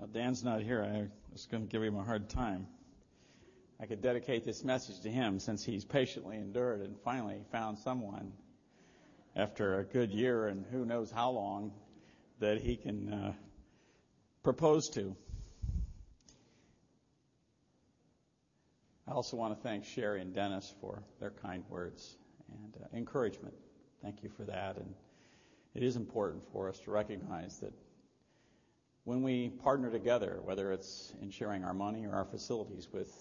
Now, Dan's not here. I was going to give him a hard time. I could dedicate this message to him since he's patiently endured and finally found someone after a good year and who knows how long that he can uh, propose to. I also want to thank Sherry and Dennis for their kind words and uh, encouragement. Thank you for that. And it is important for us to recognize that when we partner together, whether it's in sharing our money or our facilities with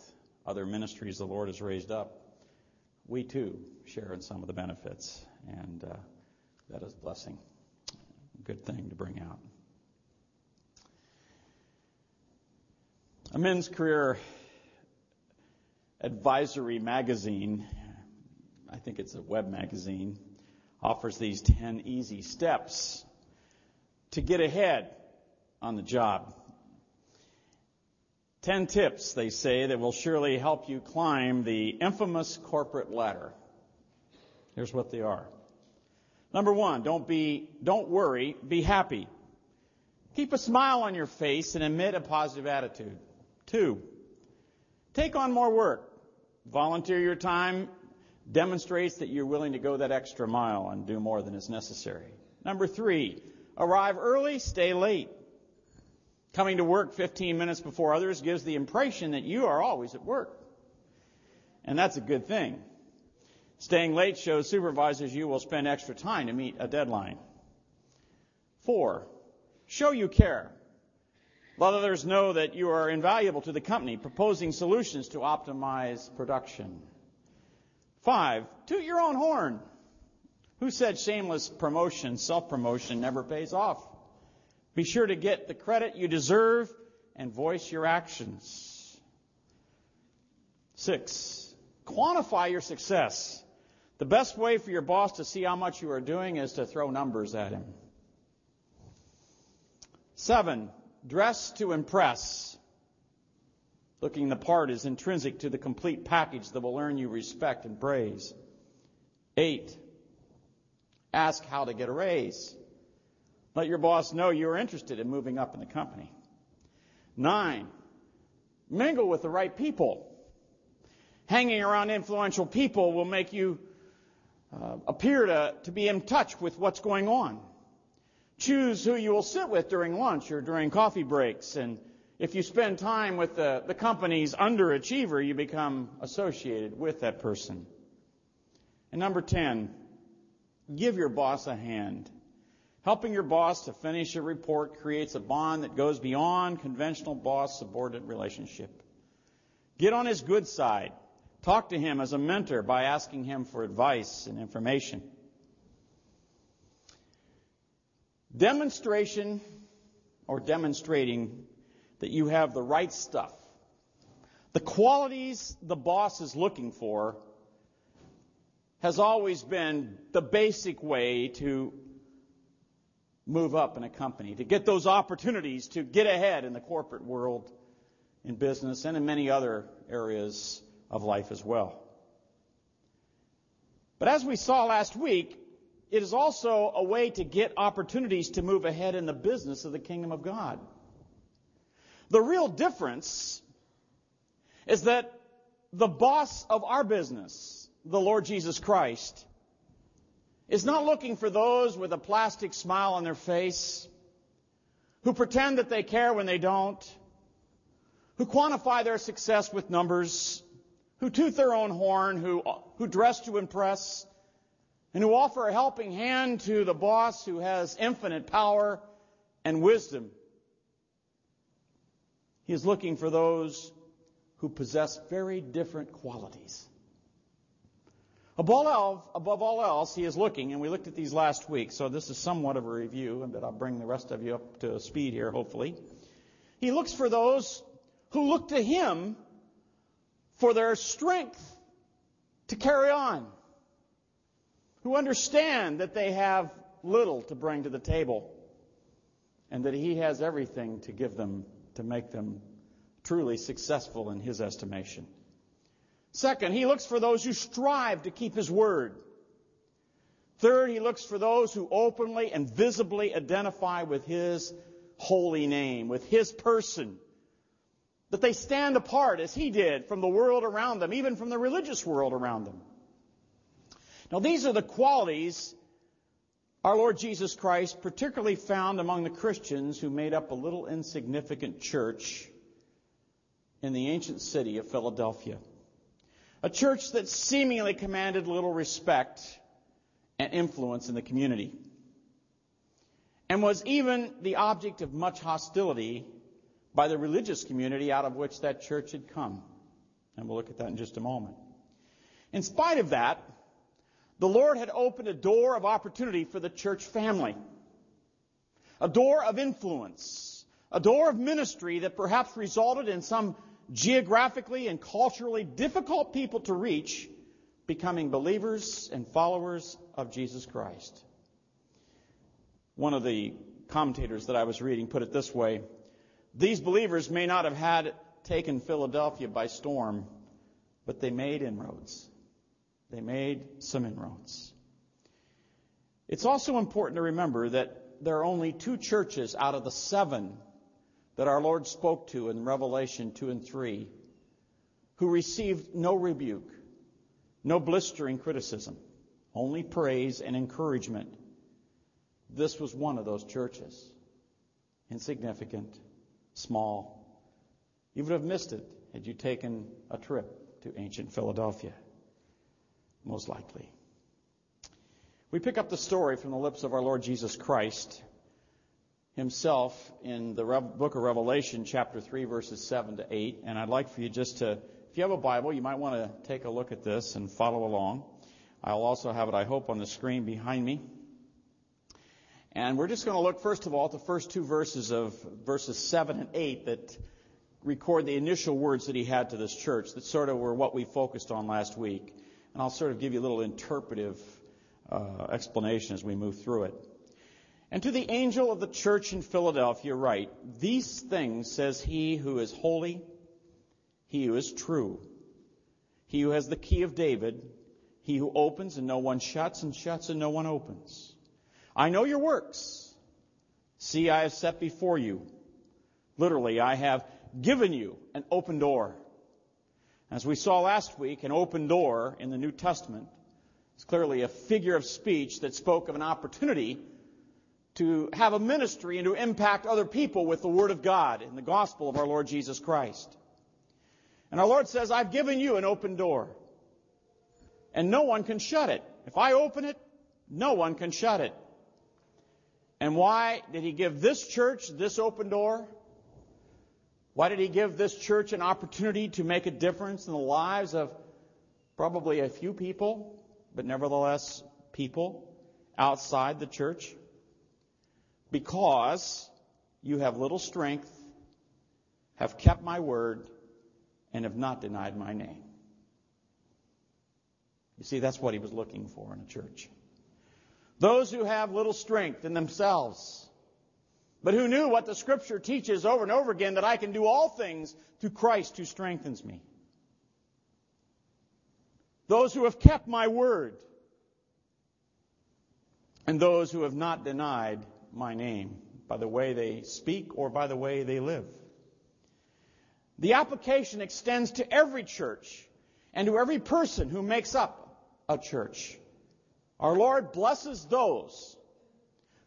other ministries the Lord has raised up, we too share in some of the benefits. And uh, that is a blessing. Good thing to bring out. A men's career advisory magazine, I think it's a web magazine, offers these 10 easy steps to get ahead on the job. 10 tips, they say, that will surely help you climb the infamous corporate ladder. Here's what they are. Number one, don't be, don't worry, be happy. Keep a smile on your face and emit a positive attitude. Two, take on more work. Volunteer your time demonstrates that you're willing to go that extra mile and do more than is necessary. Number three, arrive early, stay late. Coming to work 15 minutes before others gives the impression that you are always at work. And that's a good thing. Staying late shows supervisors you will spend extra time to meet a deadline. Four, show you care. Let others know that you are invaluable to the company, proposing solutions to optimize production. Five, toot your own horn. Who said shameless promotion, self-promotion never pays off? Be sure to get the credit you deserve and voice your actions. Six, quantify your success. The best way for your boss to see how much you are doing is to throw numbers at him. Seven, dress to impress. Looking the part is intrinsic to the complete package that will earn you respect and praise. Eight, ask how to get a raise. Let your boss know you're interested in moving up in the company. Nine, mingle with the right people. Hanging around influential people will make you uh, appear to, to be in touch with what's going on. Choose who you will sit with during lunch or during coffee breaks. And if you spend time with the, the company's underachiever, you become associated with that person. And number 10, give your boss a hand. Helping your boss to finish a report creates a bond that goes beyond conventional boss subordinate relationship. Get on his good side. Talk to him as a mentor by asking him for advice and information. Demonstration or demonstrating that you have the right stuff. The qualities the boss is looking for has always been the basic way to move up in a company, to get those opportunities to get ahead in the corporate world, in business, and in many other areas of life as well. But as we saw last week, it is also a way to get opportunities to move ahead in the business of the kingdom of God. The real difference is that the boss of our business, the Lord Jesus Christ, is not looking for those with a plastic smile on their face, who pretend that they care when they don't, who quantify their success with numbers, who toot their own horn, who, who dress to impress, and who offer a helping hand to the boss who has infinite power and wisdom. He is looking for those who possess very different qualities. Above all else, he is looking, and we looked at these last week, so this is somewhat of a review, but I'll bring the rest of you up to speed here, hopefully. He looks for those who look to him for their strength to carry on, who understand that they have little to bring to the table, and that he has everything to give them to make them truly successful in his estimation. Second, he looks for those who strive to keep his word. Third, he looks for those who openly and visibly identify with his holy name, with His person. That they stand apart as He did from the world around them, even from the religious world around them. Now these are the qualities our Lord Jesus Christ particularly found among the Christians who made up a little insignificant church in the ancient city of Philadelphia. A church that seemingly commanded little respect and influence in the community. And was even the object of much hostility by the religious community out of which that church had come. And we'll look at that in just a moment. In spite of that, the Lord had opened a door of opportunity for the church family. A door of influence. A door of ministry that perhaps resulted in some geographically and culturally difficult people to reach becoming believers and followers of Jesus Christ. One of the commentators that I was reading put it this way These believers may not have had taken Philadelphia by storm, but they made inroads. They made some inroads. It's also important to remember that there are only two churches out of the seven that our Lord spoke to in Revelation 2 and 3 who received no rebuke, no blistering criticism, only praise and encouragement. This was one of those churches. Insignificant, small. You would have missed it had you taken a trip to ancient Philadelphia most likely. We pick up the story from the lips of our Lord Jesus Christ himself in the book of Revelation, chapter 3, verses 7 to 8. And I'd like for you just to, if you have a Bible, you might want to take a look at this and follow along. I'll also have it, I hope, on the screen behind me. And we're just going to look, first of all, at the first two verses of verses 7 and 8 that record the initial words that he had to this church that sort of were what we focused on last week. And I'll sort of give you a little interpretive uh, explanation as we move through it. And to the angel of the church in Philadelphia write, These things says he who is holy, he who is true, he who has the key of David, he who opens and no one shuts, and shuts and no one opens. I know your works. See, I have set before you. Literally, I have given you an open door as we saw last week, an open door in the New Testament is clearly a figure of speech that spoke of an opportunity to have a ministry and to impact other people with the Word of God and the gospel of our Lord Jesus Christ. And our Lord says, I've given you an open door. And no one can shut it. If I open it, no one can shut it. And why did He give this church this open door? Why did he give this church an opportunity to make a difference in the lives of probably a few people, but nevertheless people outside the church? Because you have little strength, have kept my word, and have not denied my name. You see, that's what he was looking for in a church. Those who have little strength in themselves, but who knew what the scripture teaches over and over again that I can do all things through Christ who strengthens me. Those who have kept my word, and those who have not denied my name by the way they speak or by the way they live. The application extends to every church and to every person who makes up a church. Our Lord blesses those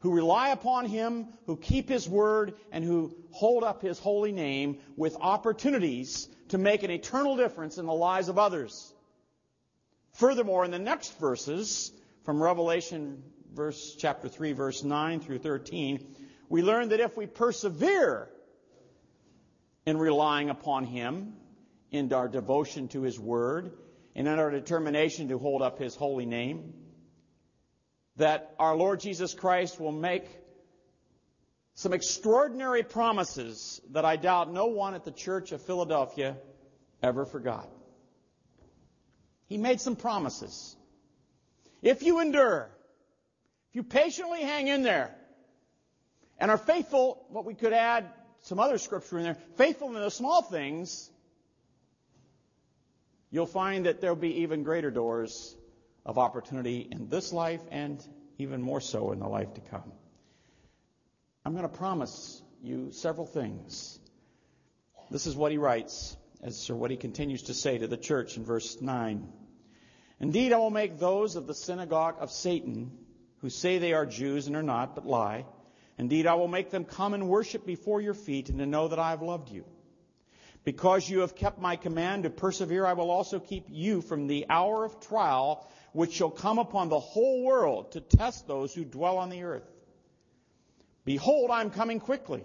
who rely upon Him, who keep His word, and who hold up His holy name with opportunities to make an eternal difference in the lives of others. Furthermore, in the next verses from Revelation verse chapter 3 verse 9 through 13, we learn that if we persevere in relying upon him in our devotion to his word and in our determination to hold up his holy name, that our Lord Jesus Christ will make some extraordinary promises that I doubt no one at the Church of Philadelphia ever forgot. He made some promises. If you endure, if you patiently hang in there, and are faithful, what we could add some other scripture in there, faithful in the small things, you'll find that there'll be even greater doors of opportunity in this life and even more so in the life to come. I'm going to promise you several things. This is what he writes, as or what he continues to say to the church in verse 9. Indeed, I will make those of the synagogue of Satan who say they are Jews and are not, but lie. Indeed, I will make them come and worship before your feet and to know that I have loved you. Because you have kept my command to persevere, I will also keep you from the hour of trial which shall come upon the whole world to test those who dwell on the earth. Behold, I am coming quickly.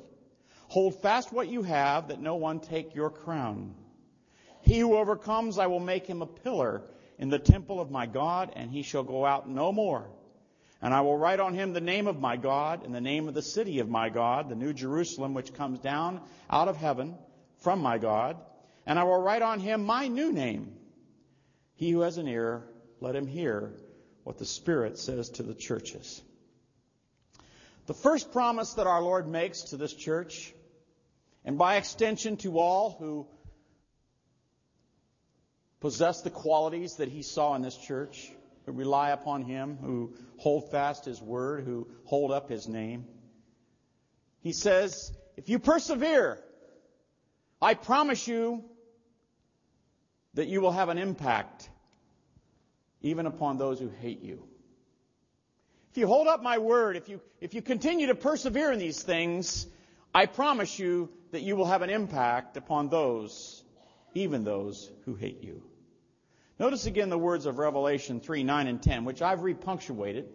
Hold fast what you have, that no one take your crown. He who overcomes, I will make him a pillar in the temple of my God, and he shall go out no more. And I will write on him the name of my God, and the name of the city of my God, the new Jerusalem, which comes down out of heaven from my God. And I will write on him my new name. He who has an ear, let him hear what the Spirit says to the churches. The first promise that our Lord makes to this church, and by extension to all who possess the qualities that he saw in this church, who rely upon him, who hold fast his word, who hold up his name. He says, if you persevere, I promise you that you will have an impact even upon those who hate you. If you hold up my word, if you, if you continue to persevere in these things, I promise you that you will have an impact upon those, even those who hate you. Notice again the words of Revelation 3, 9, and 10, which I've repunctuated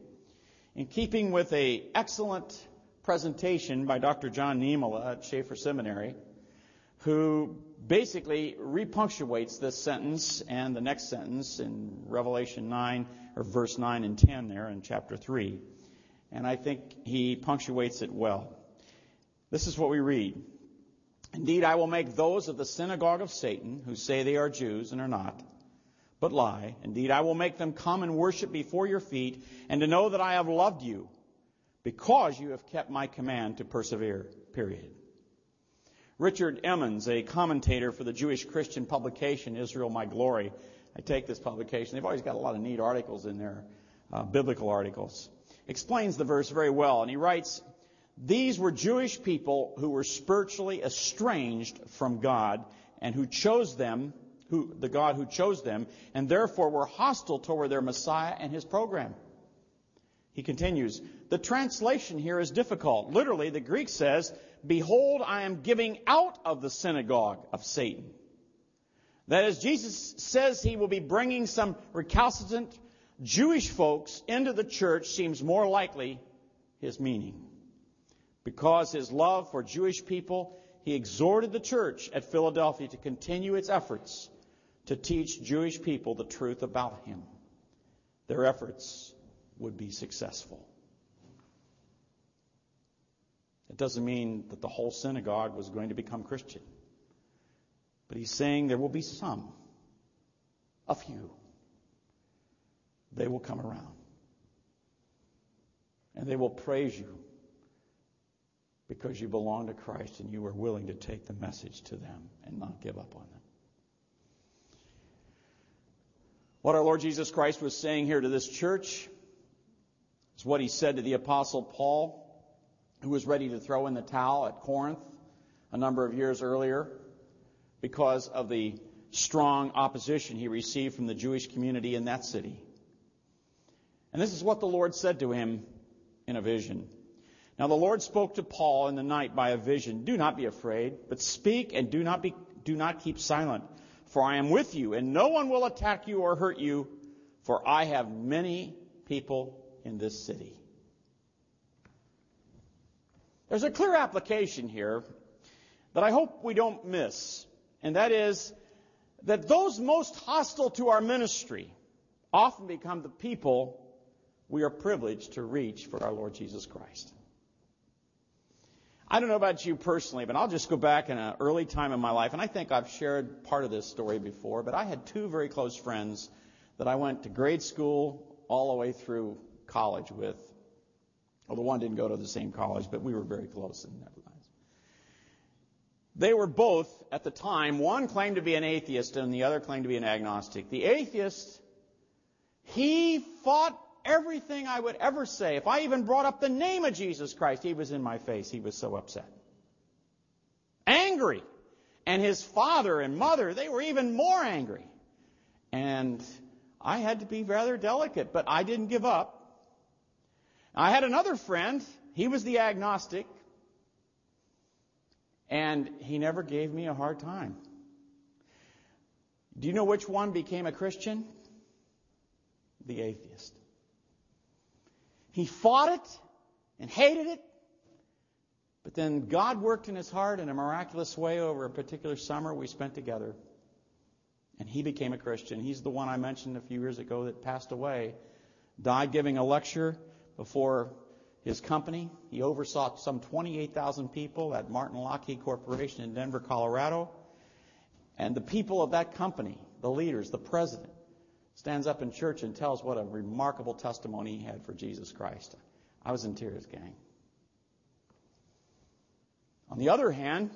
in keeping with a excellent presentation by Dr. John Niemela at Chafer Seminary who basically repunctuates this sentence and the next sentence in Revelation 9, or verse 9 and 10 there in chapter 3. And I think he punctuates it well. This is what we read. Indeed, I will make those of the synagogue of Satan who say they are Jews and are not, but lie. Indeed, I will make them come and worship before your feet and to know that I have loved you because you have kept my command to persevere. Period. Richard Emmons, a commentator for the Jewish Christian publication Israel My Glory, I take this publication. They've always got a lot of neat articles in there, uh, biblical articles. Explains the verse very well, and he writes, "These were Jewish people who were spiritually estranged from God and who chose them, who the God who chose them, and therefore were hostile toward their Messiah and his program." He continues, "The translation here is difficult. Literally, the Greek says Behold, I am giving out of the synagogue of Satan. That is, Jesus says he will be bringing some recalcitrant Jewish folks into the church seems more likely his meaning. Because his love for Jewish people, he exhorted the church at Philadelphia to continue its efforts to teach Jewish people the truth about him. Their efforts would be successful. It doesn't mean that the whole synagogue was going to become Christian. But he's saying there will be some, a few. They will come around. And they will praise you because you belong to Christ and you are willing to take the message to them and not give up on them. What our Lord Jesus Christ was saying here to this church is what he said to the Apostle Paul who was ready to throw in the towel at Corinth a number of years earlier because of the strong opposition he received from the Jewish community in that city. And this is what the Lord said to him in a vision. Now the Lord spoke to Paul in the night by a vision. Do not be afraid, but speak and do not be, do not keep silent, for I am with you, and no one will attack you or hurt you, for I have many people in this city. There's a clear application here that I hope we don't miss, and that is that those most hostile to our ministry often become the people we are privileged to reach for our Lord Jesus Christ. I don't know about you personally, but I'll just go back in an early time in my life, and I think I've shared part of this story before, but I had two very close friends that I went to grade school all the way through college with. The one didn't go to the same college, but we were very close in that lives. They were both, at the time, one claimed to be an atheist and the other claimed to be an agnostic. The atheist, he fought everything I would ever say. If I even brought up the name of Jesus Christ, he was in my face. He was so upset. angry. And his father and mother, they were even more angry. And I had to be rather delicate, but I didn't give up. I had another friend. He was the agnostic. And he never gave me a hard time. Do you know which one became a Christian? The atheist. He fought it and hated it, but then God worked in his heart in a miraculous way over a particular summer we spent together. And he became a Christian. He's the one I mentioned a few years ago that passed away, died giving a lecture before his company. He oversaw some 28,000 people at Martin Lockheed Corporation in Denver, Colorado. And the people of that company, the leaders, the president, stands up in church and tells what a remarkable testimony he had for Jesus Christ. I was in tears, gang. On the other hand,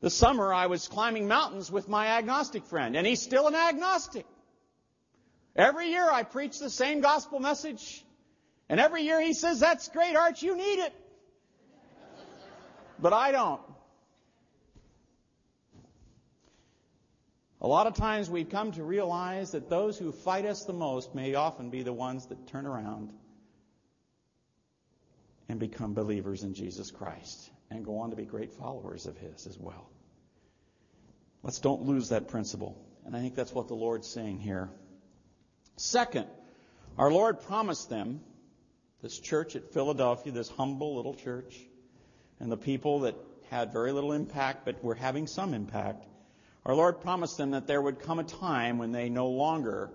this summer I was climbing mountains with my agnostic friend, and he's still an agnostic. Every year I preach the same gospel message, and every year he says, That's great, Arch, you need it. But I don't. A lot of times we've come to realize that those who fight us the most may often be the ones that turn around and become believers in Jesus Christ and go on to be great followers of His as well. Let's don't lose that principle. And I think that's what the Lord's saying here. Second, our Lord promised them, this church at Philadelphia, this humble little church, and the people that had very little impact but were having some impact, our Lord promised them that there would come a time when they no longer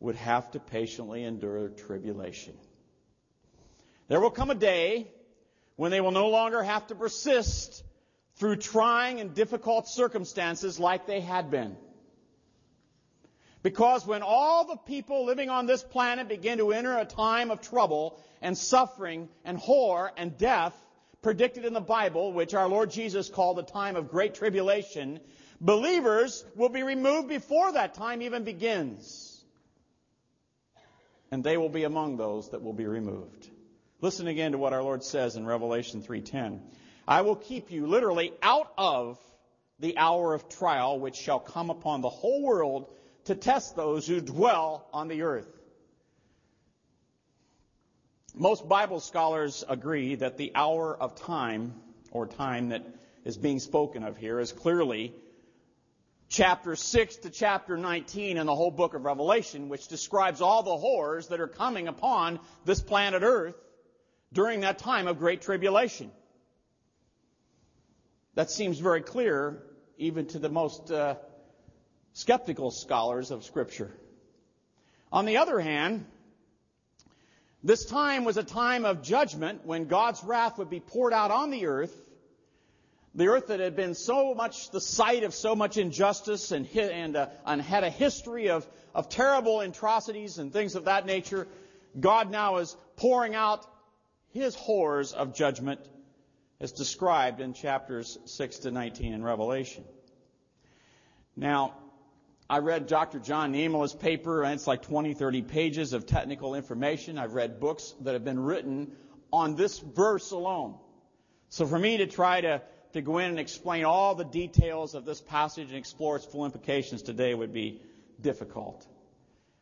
would have to patiently endure tribulation. There will come a day when they will no longer have to persist through trying and difficult circumstances like they had been. Because when all the people living on this planet begin to enter a time of trouble and suffering and horror and death, predicted in the Bible, which our Lord Jesus called a time of great tribulation, Believers will be removed before that time even begins. And they will be among those that will be removed. Listen again to what our Lord says in Revelation 3:10. I will keep you literally out of the hour of trial which shall come upon the whole world to test those who dwell on the earth. Most Bible scholars agree that the hour of time, or time that is being spoken of here, is clearly chapter 6 to chapter 19 in the whole book of Revelation, which describes all the horrors that are coming upon this planet Earth during that time of great tribulation. That seems very clear even to the most uh, skeptical scholars of Scripture. On the other hand, this time was a time of judgment when God's wrath would be poured out on the earth the earth that had been so much the site of so much injustice and, and, uh, and had a history of, of terrible atrocities and things of that nature, God now is pouring out his horrors of judgment as described in chapters 6 to 19 in Revelation. Now, I read Dr. John Niemeyer's paper, and it's like 20, 30 pages of technical information. I've read books that have been written on this verse alone. So for me to try to to go in and explain all the details of this passage and explore its full implications today would be difficult.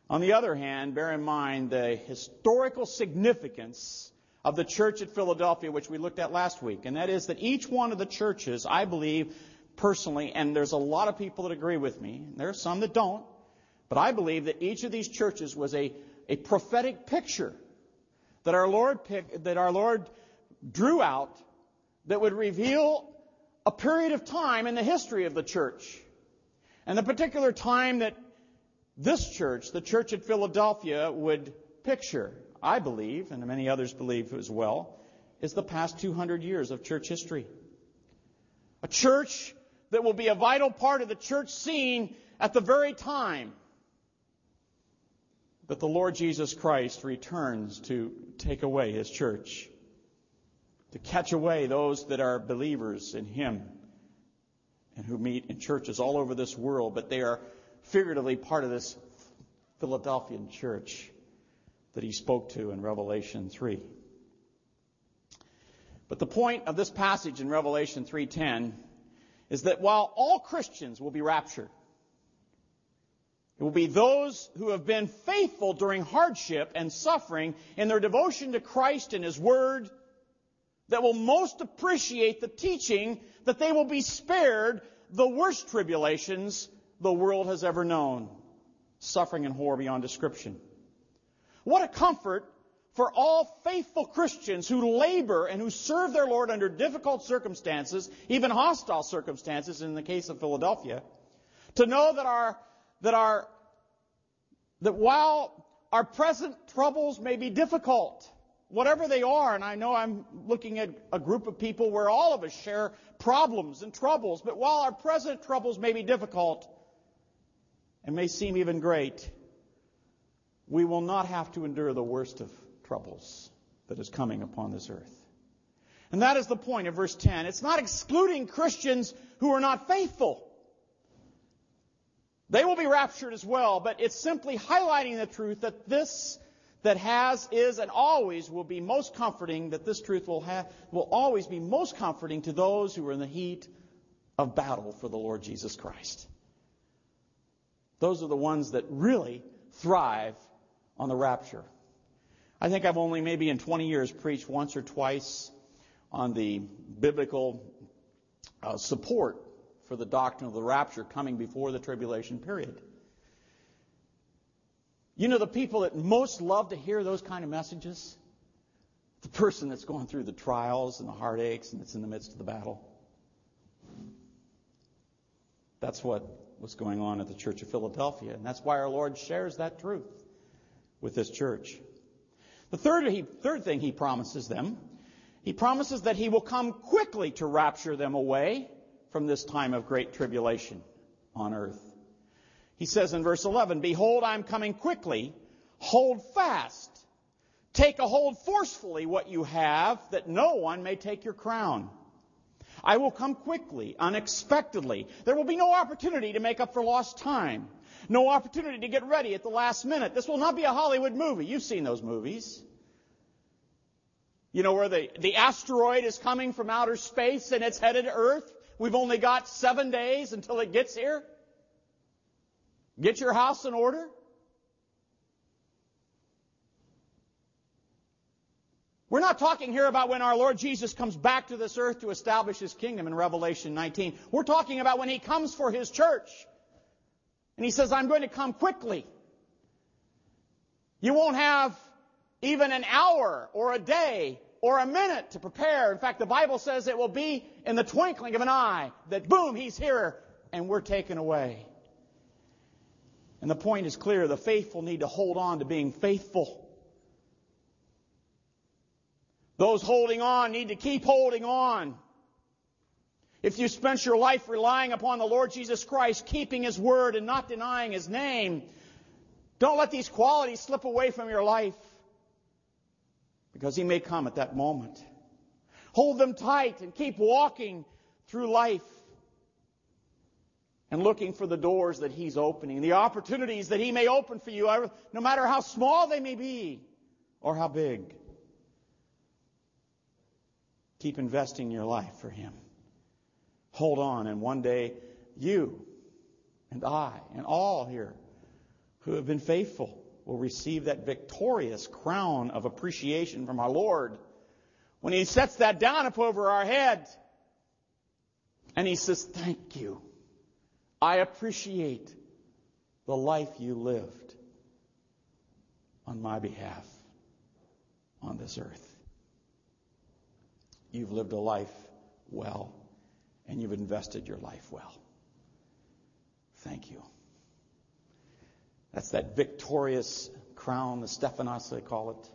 On the other hand, bear in mind the historical significance of the church at Philadelphia, which we looked at last week, and that is that each one of the churches, I believe personally, and there's a lot of people that agree with me, and there are some that don't, but I believe that each of these churches was a, a prophetic picture that our Lord pick, that our Lord drew out that would reveal a period of time in the history of the church. And the particular time that this church, the church at Philadelphia, would picture, I believe, and many others believe as well, is the past 200 years of church history. A church that will be a vital part of the church scene at the very time that the Lord Jesus Christ returns to take away his church to catch away those that are believers in Him and who meet in churches all over this world, but they are figuratively part of this Philadelphian church that He spoke to in Revelation 3. But the point of this passage in Revelation 3:10 is that while all Christians will be raptured, it will be those who have been faithful during hardship and suffering in their devotion to Christ and His Word that will most appreciate the teaching that they will be spared the worst tribulations the world has ever known. Suffering and horror beyond description. What a comfort for all faithful Christians who labor and who serve their Lord under difficult circumstances, even hostile circumstances in the case of Philadelphia, to know that our that our, that while our present troubles may be difficult, whatever they are, and I know I'm looking at a group of people where all of us share problems and troubles, but while our present troubles may be difficult and may seem even great, we will not have to endure the worst of troubles that is coming upon this earth. And that is the point of verse 10. It's not excluding Christians who are not faithful. They will be raptured as well, but it's simply highlighting the truth that this that has, is, and always will be most comforting, that this truth will have, will always be most comforting to those who are in the heat of battle for the Lord Jesus Christ. Those are the ones that really thrive on the rapture. I think I've only maybe in 20 years preached once or twice on the biblical uh, support for the doctrine of the rapture coming before the tribulation period. You know the people that most love to hear those kind of messages? The person that's going through the trials and the heartaches and that's in the midst of the battle. That's what was going on at the Church of Philadelphia, and that's why our Lord shares that truth with this church. The third, he, third thing he promises them, he promises that he will come quickly to rapture them away from this time of great tribulation on earth. He says in verse 11, Behold, I'm coming quickly. Hold fast. Take a hold forcefully what you have, that no one may take your crown. I will come quickly, unexpectedly. There will be no opportunity to make up for lost time. No opportunity to get ready at the last minute. This will not be a Hollywood movie. You've seen those movies. You know where the, the asteroid is coming from outer space and it's headed to Earth? We've only got seven days until it gets here. Get your house in order. We're not talking here about when our Lord Jesus comes back to this earth to establish his kingdom in Revelation 19. We're talking about when he comes for his church. And he says, I'm going to come quickly. You won't have even an hour or a day or a minute to prepare. In fact, the Bible says it will be in the twinkling of an eye that boom, he's here and we're taken away. And the point is clear. The faithful need to hold on to being faithful. Those holding on need to keep holding on. If you spent your life relying upon the Lord Jesus Christ, keeping His word and not denying His name, don't let these qualities slip away from your life because he may come at that moment. Hold them tight and keep walking through life and looking for the doors that he's opening, the opportunities that he may open for you, no matter how small they may be or how big. Keep investing your life for him. Hold on, and one day you and I and all here who have been faithful will receive that victorious crown of appreciation from our Lord when He sets that down up over our head. And He says, Thank you. I appreciate the life you lived on my behalf on this earth. You've lived a life well, and you've invested your life well. Thank you. That's that victorious crown, the Stephanos they call it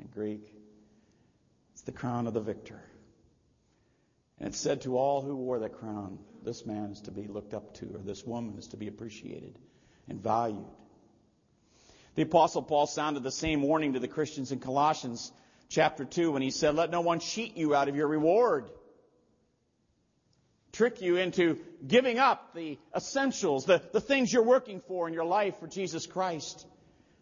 in Greek. It's the crown of the victor. And it's said to all who wore that crown, this man is to be looked up to, or this woman is to be appreciated and valued. The apostle Paul sounded the same warning to the Christians in Colossians chapter 2 when he said, let no one cheat you out of your reward trick you into giving up the essentials, the, the things you're working for in your life for Jesus Christ.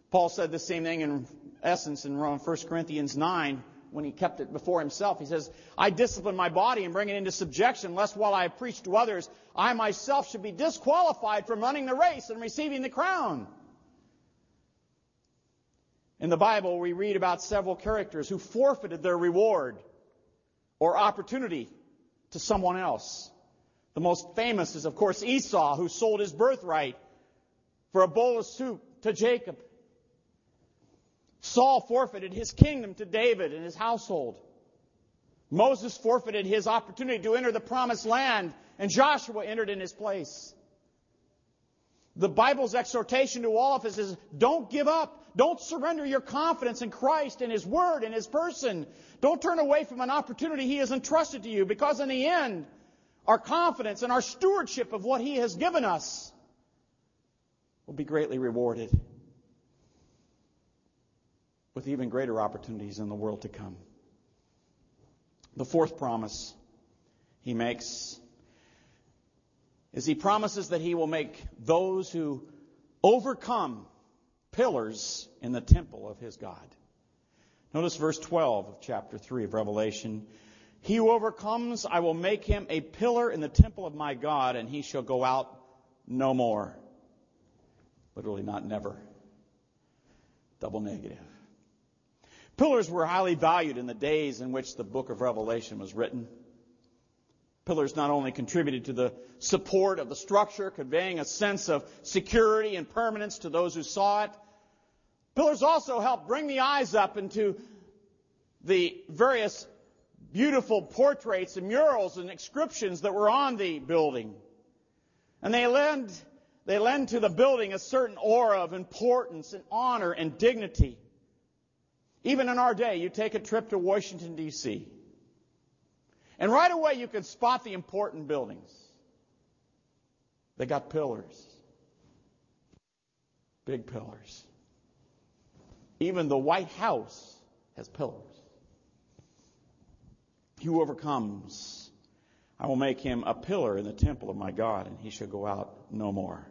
Paul said the same thing in essence in 1 Corinthians 9, when he kept it before himself. He says, I discipline my body and bring it into subjection, lest while I preach to others, I myself should be disqualified from running the race and receiving the crown. In the Bible, we read about several characters who forfeited their reward or opportunity to someone else. The most famous is, of course, Esau, who sold his birthright for a bowl of soup to Jacob. Saul forfeited his kingdom to David and his household. Moses forfeited his opportunity to enter the promised land, and Joshua entered in his place. The Bible's exhortation to all of us is don't give up. Don't surrender your confidence in Christ and His Word and His person. Don't turn away from an opportunity He has entrusted to you because in the end, our confidence and our stewardship of what He has given us will be greatly rewarded with even greater opportunities in the world to come. The fourth promise he makes is he promises that he will make those who overcome pillars in the temple of his God. Notice verse 12 of chapter 3 of Revelation. He who overcomes, I will make him a pillar in the temple of my God, and he shall go out no more. Literally, not never. Double negative. Pillars were highly valued in the days in which the book of Revelation was written. Pillars not only contributed to the support of the structure, conveying a sense of security and permanence to those who saw it, pillars also helped bring the eyes up into the various beautiful portraits and murals and inscriptions that were on the building. And they lend, they lend to the building a certain aura of importance and honor and dignity. Even in our day, you take a trip to Washington, D.C., and right away you can spot the important buildings. They got pillars. Big pillars. Even the White House has pillars. Who overcomes, I will make him a pillar in the temple of my God, and he shall go out no more.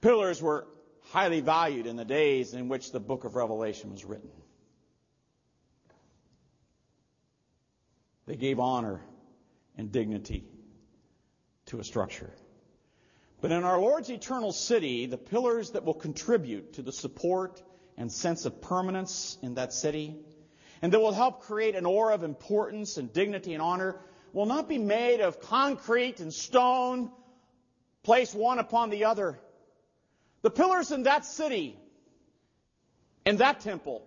Pillars were highly valued in the days in which the book of Revelation was written. They gave honor and dignity to a structure. But in our Lord's eternal city, the pillars that will contribute to the support and sense of permanence in that city, and that will help create an aura of importance and dignity and honor, will not be made of concrete and stone placed one upon the other. The pillars in that city, in that temple,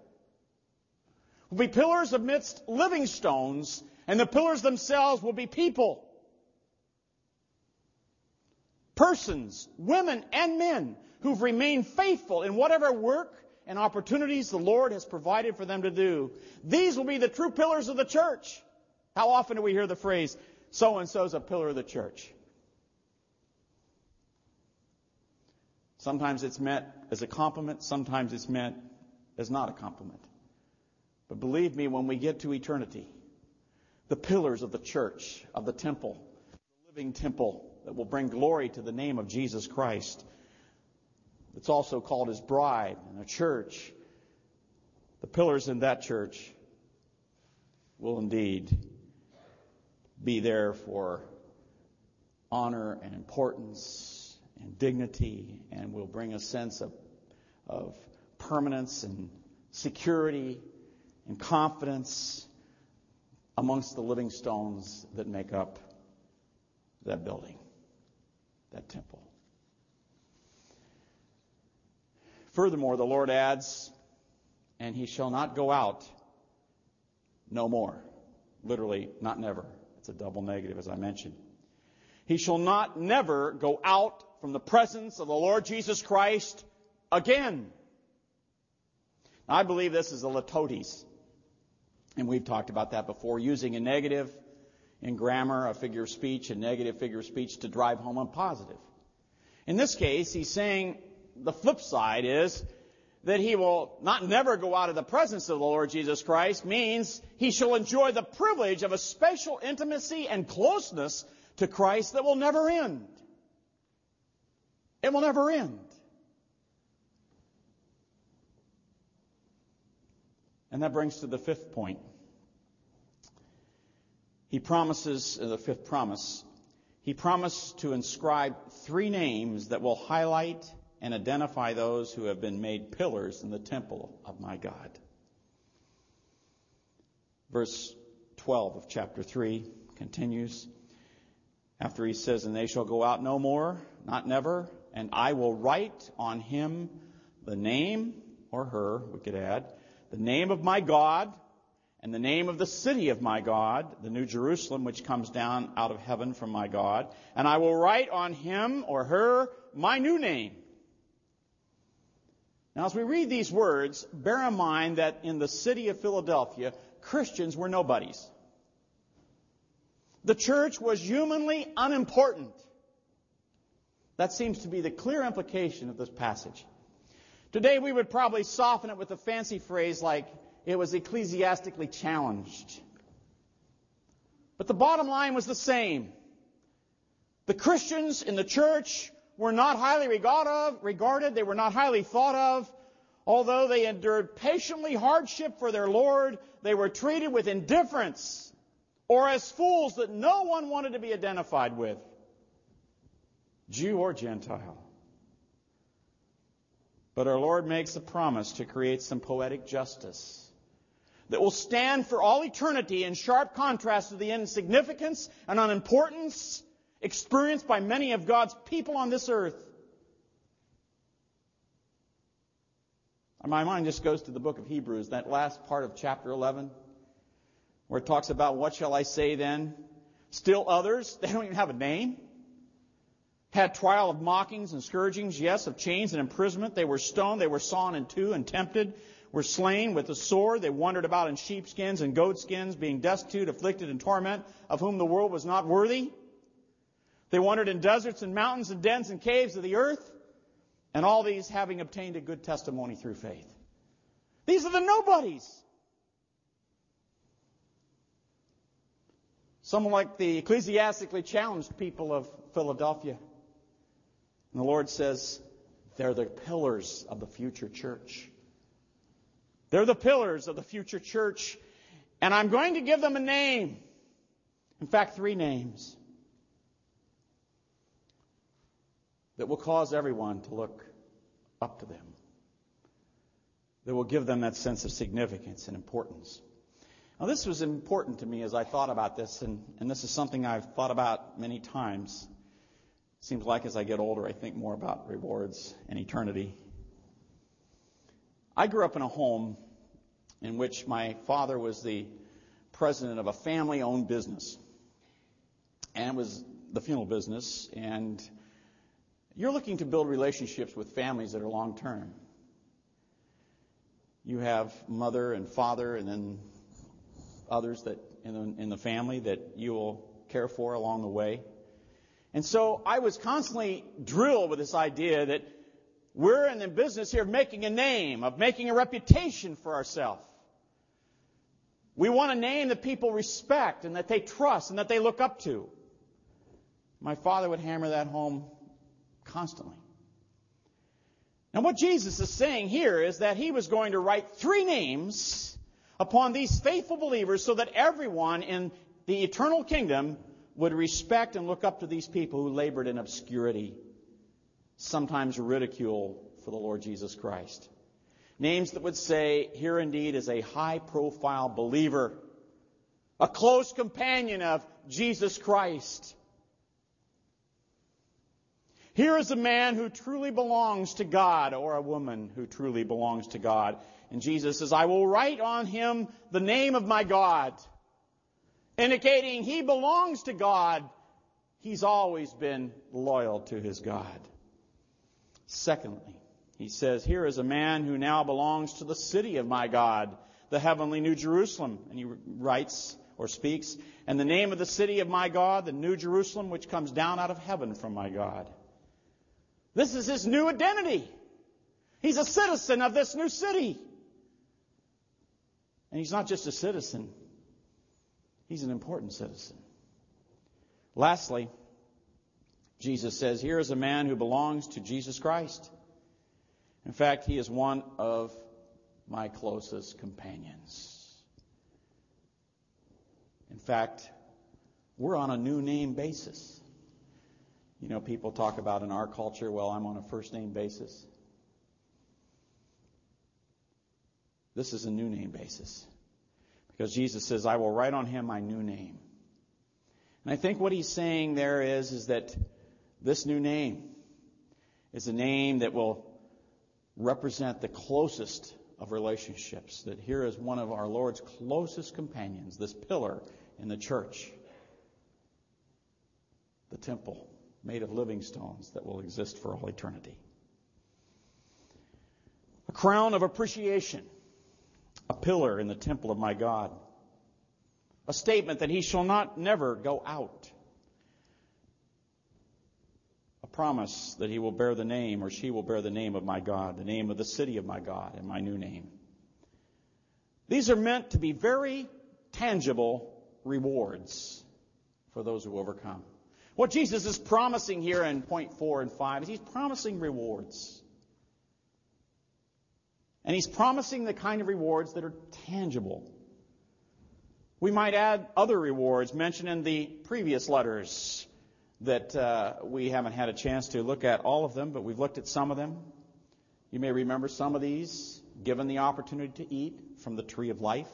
will be pillars amidst living stones and the pillars themselves will be people. Persons, women and men who've remained faithful in whatever work and opportunities the Lord has provided for them to do. These will be the true pillars of the church. How often do we hear the phrase, so and so's a pillar of the church? Sometimes it's meant as a compliment, sometimes it's meant as not a compliment. But believe me, when we get to eternity, the pillars of the church, of the temple, the living temple that will bring glory to the name of Jesus Christ. It's also called his bride and a church. The pillars in that church will indeed be there for honor and importance and dignity and will bring a sense of, of permanence and security and confidence amongst the living stones that make up that building, that temple. Furthermore, the Lord adds, and he shall not go out no more. Literally, not never. It's a double negative, as I mentioned. He shall not never go out from the presence of the Lord Jesus Christ again. I believe this is a litotes. And we've talked about that before, using a negative in grammar, a figure of speech, a negative figure of speech to drive home a positive. In this case, he's saying the flip side is that he will not never go out of the presence of the Lord Jesus Christ means he shall enjoy the privilege of a special intimacy and closeness to Christ that will never end. It will never end. And that brings to the fifth point. He promises, uh, the fifth promise, he promised to inscribe three names that will highlight and identify those who have been made pillars in the temple of my God. Verse 12 of chapter 3 continues after he says, And they shall go out no more, not never, and I will write on him the name, or her, we could add, the name of my God, and the name of the city of my God, the New Jerusalem, which comes down out of heaven from my God, and I will write on him or her my new name. Now, as we read these words, bear in mind that in the city of Philadelphia, Christians were nobodies. The church was humanly unimportant. That seems to be the clear implication of this passage. Today we would probably soften it with a fancy phrase like, it was ecclesiastically challenged. But the bottom line was the same. The Christians in the church were not highly regarded, they were not highly thought of. Although they endured patiently hardship for their Lord, they were treated with indifference or as fools that no one wanted to be identified with, Jew or Gentile. But our Lord makes a promise to create some poetic justice that will stand for all eternity in sharp contrast to the insignificance and unimportance experienced by many of God's people on this earth. My mind just goes to the book of Hebrews, that last part of chapter 11, where it talks about what shall I say then? Still others, they don't even have a name. Had trial of mockings and scourgings, yes, of chains and imprisonment. They were stoned, they were sawn in two and tempted were slain with the sword. They wandered about in sheepskins and goatskins, being destitute, afflicted, and torment, of whom the world was not worthy. They wandered in deserts and mountains and dens and caves of the earth, and all these having obtained a good testimony through faith. These are the nobodies. Someone like the ecclesiastically challenged people of Philadelphia. And the Lord says, they're the pillars of the future church. They're the pillars of the future church. And I'm going to give them a name. In fact, three names that will cause everyone to look up to them, that will give them that sense of significance and importance. Now, this was important to me as I thought about this, and, and this is something I've thought about many times. Seems like as I get older, I think more about rewards and eternity I grew up in a home in which my father was the president of a family owned business. And it was the funeral business. And you're looking to build relationships with families that are long term. You have mother and father, and then others that in the, in the family that you will care for along the way. And so I was constantly drilled with this idea that we're in the business here of making a name, of making a reputation for ourselves. We want a name that people respect and that they trust and that they look up to. My father would hammer that home constantly. Now, what Jesus is saying here is that he was going to write three names upon these faithful believers so that everyone in the eternal kingdom would respect and look up to these people who labored in obscurity sometimes ridicule for the Lord Jesus Christ. Names that would say, here indeed is a high profile believer, a close companion of Jesus Christ. Here is a man who truly belongs to God, or a woman who truly belongs to God. And Jesus says, I will write on him the name of my God, indicating he belongs to God. He's always been loyal to his God. Secondly, he says, Here is a man who now belongs to the city of my God, the heavenly New Jerusalem. And he writes or speaks, and the name of the city of my God, the New Jerusalem, which comes down out of heaven from my God. This is his new identity. He's a citizen of this new city. And he's not just a citizen, he's an important citizen. Lastly, Jesus says, Here is a man who belongs to Jesus Christ. In fact, he is one of my closest companions. In fact, we're on a new name basis. You know, people talk about in our culture, well, I'm on a first name basis. This is a new name basis. Because Jesus says, I will write on him my new name. And I think what he's saying there is, is that this new name is a name that will represent the closest of relationships. That here is one of our Lord's closest companions, this pillar in the church, the temple made of living stones that will exist for all eternity. A crown of appreciation, a pillar in the temple of my God, a statement that he shall not never go out A promise that he will bear the name or she will bear the name of my God, the name of the city of my God, and my new name. These are meant to be very tangible rewards for those who overcome. What Jesus is promising here in point four and five is he's promising rewards. And he's promising the kind of rewards that are tangible. We might add other rewards mentioned in the previous letters that uh, we haven't had a chance to look at all of them, but we've looked at some of them. You may remember some of these. Given the opportunity to eat from the tree of life,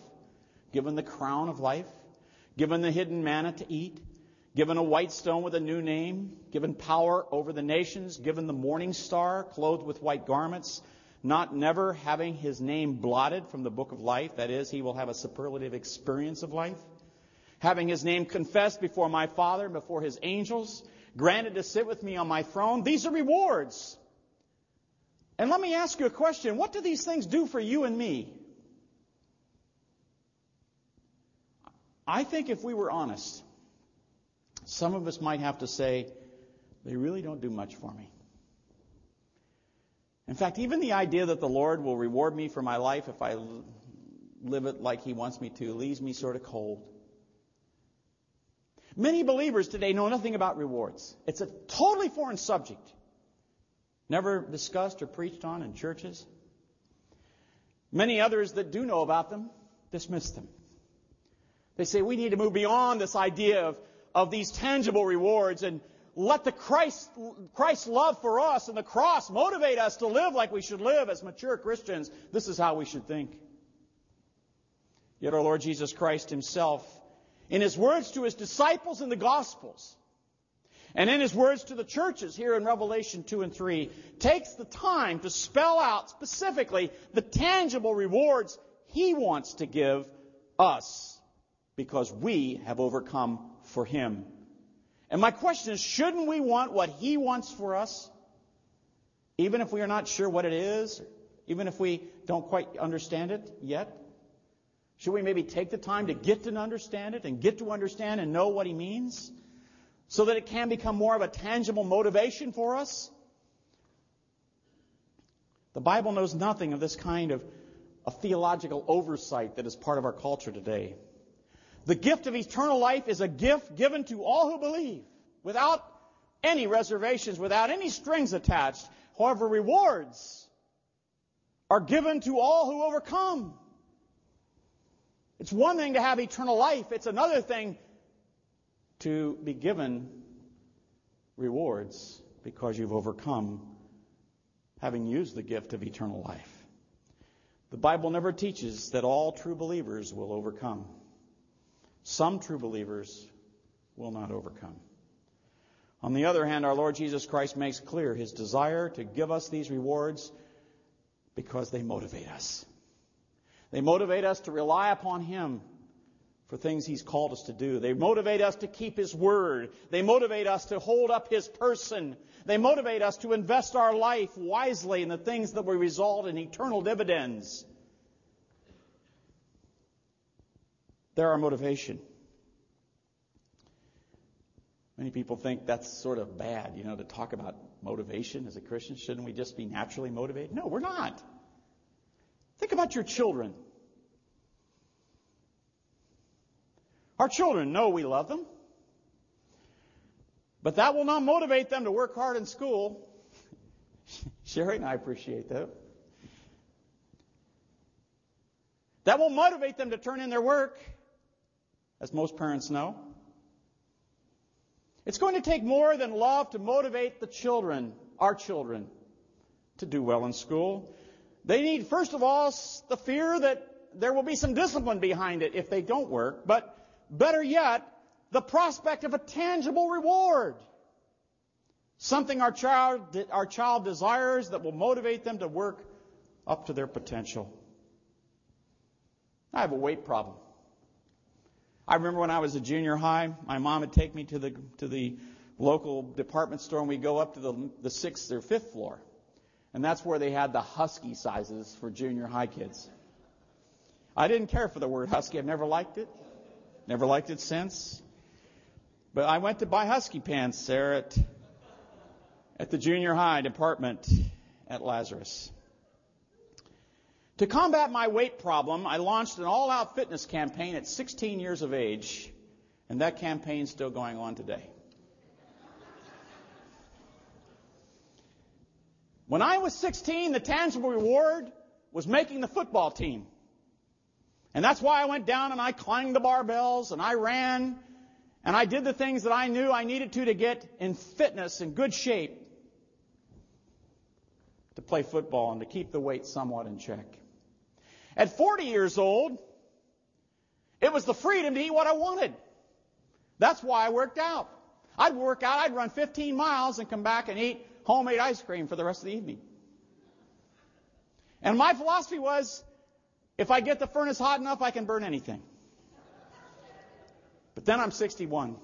given the crown of life, given the hidden manna to eat, given a white stone with a new name, given power over the nations, given the morning star, clothed with white garments, not never having his name blotted from the book of life. That is, he will have a superlative experience of life having his name confessed before my Father and before his angels, granted to sit with me on my throne. These are rewards. And let me ask you a question. What do these things do for you and me? I think if we were honest, some of us might have to say, they really don't do much for me. In fact, even the idea that the Lord will reward me for my life if I live it like He wants me to leaves me sort of cold. Many believers today know nothing about rewards. It's a totally foreign subject. Never discussed or preached on in churches. Many others that do know about them dismiss them. They say we need to move beyond this idea of, of these tangible rewards and let the Christ, Christ's love for us and the cross motivate us to live like we should live as mature Christians. This is how we should think. Yet our Lord Jesus Christ himself in his words to his disciples in the Gospels, and in his words to the churches here in Revelation 2 and 3, takes the time to spell out specifically the tangible rewards he wants to give us because we have overcome for him. And my question is, shouldn't we want what he wants for us? Even if we are not sure what it is, even if we don't quite understand it yet? Should we maybe take the time to get to understand it and get to understand and know what he means so that it can become more of a tangible motivation for us? The Bible knows nothing of this kind of a theological oversight that is part of our culture today. The gift of eternal life is a gift given to all who believe without any reservations, without any strings attached. However, rewards are given to all who overcome. It's one thing to have eternal life, it's another thing to be given rewards because you've overcome having used the gift of eternal life. The Bible never teaches that all true believers will overcome. Some true believers will not overcome. On the other hand, our Lord Jesus Christ makes clear his desire to give us these rewards because they motivate us. They motivate us to rely upon Him for things He's called us to do. They motivate us to keep His word. They motivate us to hold up His person. They motivate us to invest our life wisely in the things that will result in eternal dividends. They're our motivation. Many people think that's sort of bad, you know, to talk about motivation as a Christian. Shouldn't we just be naturally motivated? No, we're not. Think about your children. Our children know we love them. But that will not motivate them to work hard in school. Sherry and I appreciate that. That won't motivate them to turn in their work, as most parents know. It's going to take more than love to motivate the children, our children, to do well in school. They need, first of all, the fear that there will be some discipline behind it if they don't work, but better yet, the prospect of a tangible reward. Something our child, our child desires that will motivate them to work up to their potential. I have a weight problem. I remember when I was a junior high, my mom would take me to the to the local department store and we'd go up to the, the sixth or fifth floor. And that's where they had the husky sizes for junior high kids. I didn't care for the word husky. I've never liked it. Never liked it since. But I went to buy husky pants there at, at the junior high department at Lazarus. To combat my weight problem, I launched an all out fitness campaign at 16 years of age, and that campaign is still going on today. When I was 16, the tangible reward was making the football team. And that's why I went down and I climbed the barbells and I ran and I did the things that I knew I needed to to get in fitness and good shape to play football and to keep the weight somewhat in check. At 40 years old, it was the freedom to eat what I wanted. That's why I worked out. I'd work out, I'd run 15 miles and come back and eat homemade ice cream for the rest of the evening. And my philosophy was, if I get the furnace hot enough, I can burn anything. But then I'm 61. And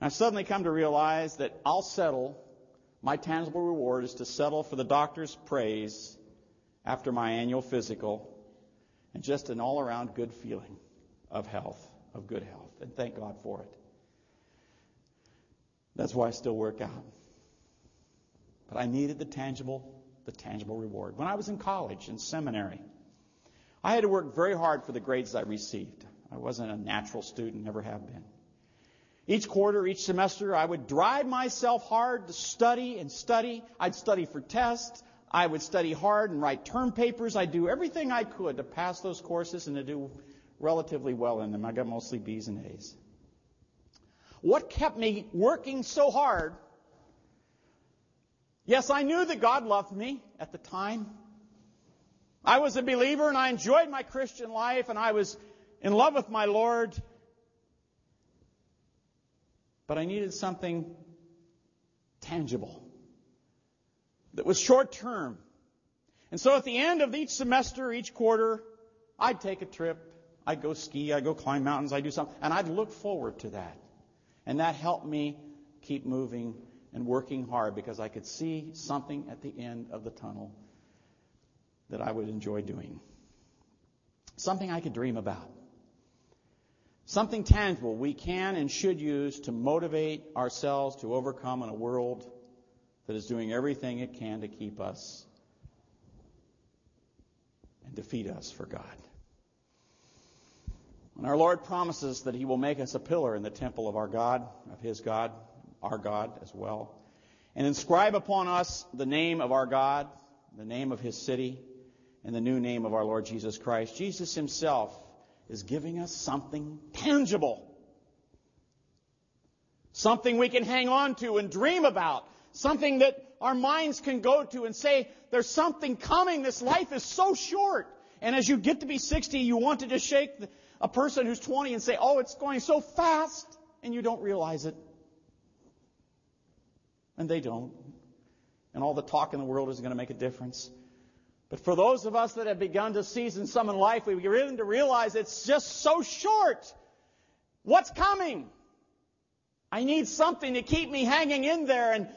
I've suddenly come to realize that I'll settle, my tangible reward is to settle for the doctor's praise after my annual physical and just an all around good feeling of health, of good health. And thank God for it. That's why I still work out. But I needed the tangible, the tangible reward. When I was in college, in seminary, I had to work very hard for the grades I received. I wasn't a natural student, never have been. Each quarter, each semester, I would drive myself hard to study and study. I'd study for tests. I would study hard and write term papers. I'd do everything I could to pass those courses and to do relatively well in them. I got mostly B's and A's. What kept me working so hard? Yes, I knew that God loved me at the time. I was a believer and I enjoyed my Christian life and I was in love with my Lord. But I needed something tangible that was short term. And so at the end of each semester, each quarter, I'd take a trip. I'd go ski. I'd go climb mountains. I'd do something. And I'd look forward to that. And that helped me keep moving and working hard because I could see something at the end of the tunnel that I would enjoy doing. Something I could dream about. Something tangible we can and should use to motivate ourselves to overcome in a world that is doing everything it can to keep us and defeat us for God. And our Lord promises that He will make us a pillar in the temple of our God, of His God, our God as well, and inscribe upon us the name of our God, the name of His city, and the new name of our Lord Jesus Christ. Jesus Himself is giving us something tangible. Something we can hang on to and dream about. Something that our minds can go to and say, there's something coming. This life is so short. And as you get to be 60, you want to just shake a person who's 20 and say, oh, it's going so fast. And you don't realize it. And they don't. And all the talk in the world isn't going to make a difference. But for those of us that have begun to season some in life, we begin to realize it's just so short. What's coming? I need something to keep me hanging in there. And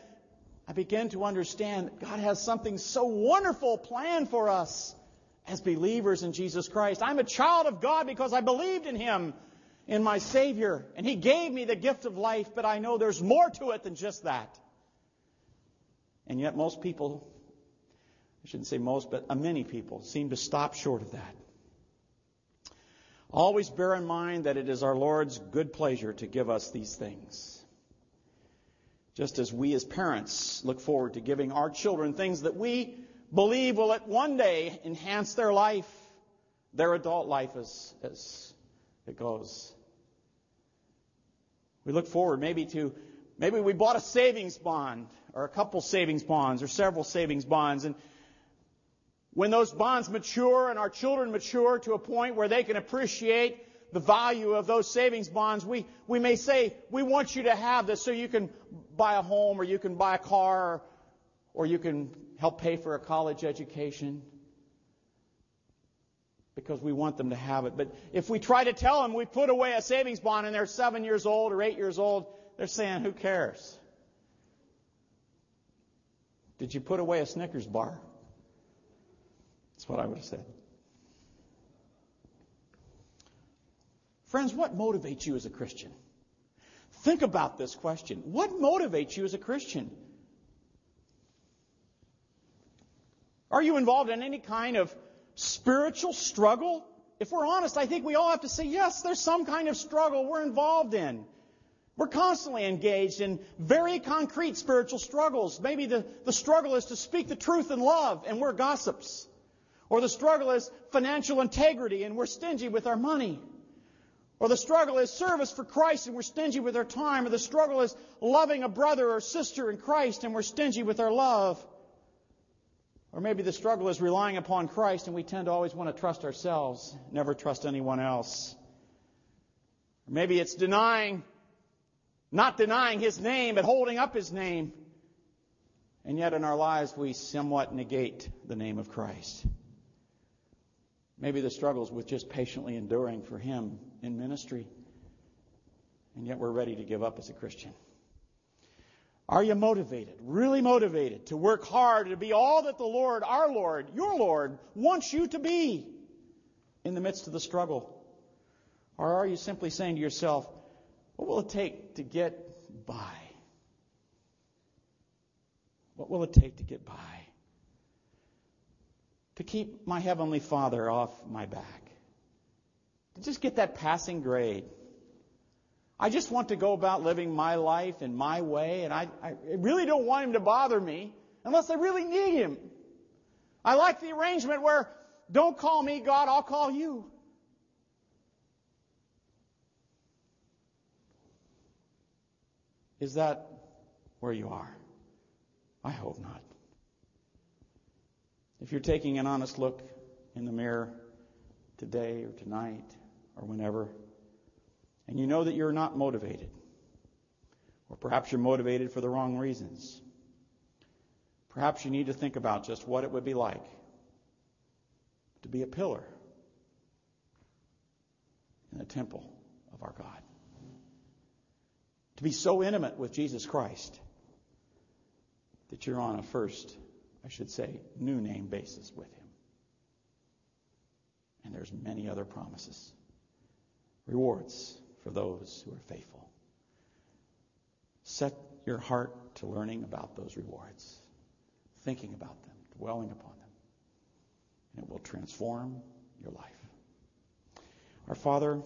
I begin to understand God has something so wonderful planned for us as believers in Jesus Christ. I'm a child of God because I believed in Him, in my Savior, and He gave me the gift of life, but I know there's more to it than just that. And yet most people I shouldn't say most, but many people seem to stop short of that. Always bear in mind that it is our Lord's good pleasure to give us these things. Just as we as parents look forward to giving our children things that we believe will at one day enhance their life, their adult life as, as it goes. We look forward maybe to, maybe we bought a savings bond or a couple savings bonds or several savings bonds and when those bonds mature and our children mature to a point where they can appreciate the value of those savings bonds, we, we may say, we want you to have this so you can buy a home or you can buy a car or, or you can help pay for a college education because we want them to have it. But if we try to tell them we put away a savings bond and they're seven years old or eight years old, they're saying, who cares? Did you put away a Snickers bar? That's what I would have said. Friends, what motivates you as a Christian? Think about this question. What motivates you as a Christian? Are you involved in any kind of spiritual struggle? If we're honest, I think we all have to say, yes, there's some kind of struggle we're involved in. We're constantly engaged in very concrete spiritual struggles. Maybe the, the struggle is to speak the truth in love, and we're gossips. Or the struggle is financial integrity and we're stingy with our money. Or the struggle is service for Christ and we're stingy with our time. Or the struggle is loving a brother or sister in Christ and we're stingy with our love. Or maybe the struggle is relying upon Christ and we tend to always want to trust ourselves, never trust anyone else. Or maybe it's denying, not denying His name, but holding up His name. And yet in our lives we somewhat negate the name of Christ. Maybe the struggles with just patiently enduring for Him in ministry. And yet we're ready to give up as a Christian. Are you motivated, really motivated to work hard to be all that the Lord, our Lord, your Lord, wants you to be in the midst of the struggle? Or are you simply saying to yourself, what will it take to get by? What will it take to get by? to keep my Heavenly Father off my back. Just get that passing grade. I just want to go about living my life in my way, and I, I really don't want Him to bother me unless I really need Him. I like the arrangement where don't call me God, I'll call you. Is that where you are? I hope not. If you're taking an honest look in the mirror today or tonight or whenever, and you know that you're not motivated, or perhaps you're motivated for the wrong reasons, perhaps you need to think about just what it would be like to be a pillar in the temple of our God. To be so intimate with Jesus Christ that you're on a first I should say, new name basis with him. And there's many other promises. Rewards for those who are faithful. Set your heart to learning about those rewards, thinking about them, dwelling upon them, and it will transform your life. Our Father,